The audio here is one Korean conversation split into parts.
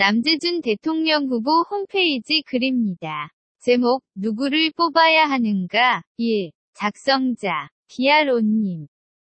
남재준 대통령 후보 홈페이지 글입니다. 제목, 누구를 뽑아야 하는가? 1. 작성자, 비아로님.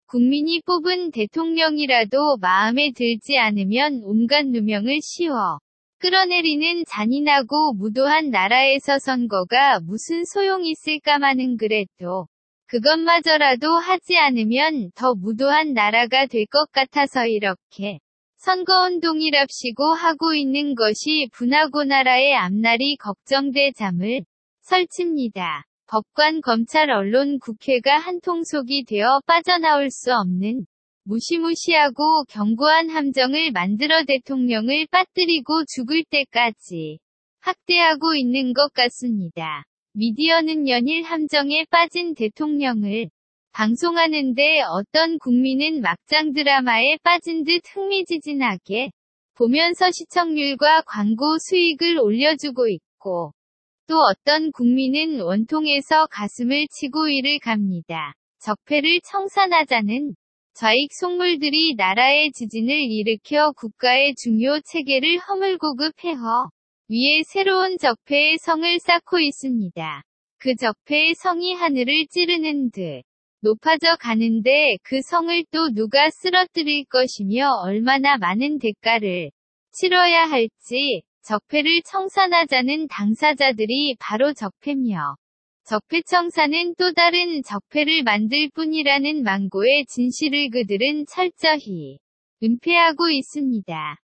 국민이 뽑은 대통령이라도 마음에 들지 않으면 온갖 누명을 씌워 끌어내리는 잔인하고 무도한 나라에서 선거가 무슨 소용 있을까마는 그래도 그것마저라도 하지 않으면 더 무도한 나라가 될 것 같아서 이렇게 선거운동이랍시고 하고 있는 것이 분하고 나라의 앞날이 걱정돼 잠을 설칩니다. 법관, 검찰, 언론, 국회가 한통속이 되어 빠져나올 수 없는 무시무시하고 견고한 함정을 만들어 대통령을 빠뜨리고 죽을 때까지 학대하고 있는 것 같습니다. 미디어는 연일 함정에 빠진 대통령을 방송하는데 어떤 국민은 막장 드라마에 빠진 듯 흥미지진하게 보면서 시청률과 광고 수익을 올려주고 있고 또 어떤 국민은 원통에서 가슴을 치고 이를 갑니다. 적폐를 청산하자는 좌익 속물들이 나라의 지진을 일으켜 국가의 중요 체계를 허물고급 폐허 위에 새로운 적폐의 성을 쌓고 있습니다. 그 적폐의 성이 하늘을 찌르는 듯 높아져 가는데 그 성을 또 누가 쓰러뜨릴 것이며 얼마나 많은 대가를 치러야 할지 적폐를 청산하자는 당사자들이 바로 적폐며 적폐청산은 또 다른 적폐를 만들 뿐이라는 망고의 진실을 그들은 철저히 은폐하고 있습니다.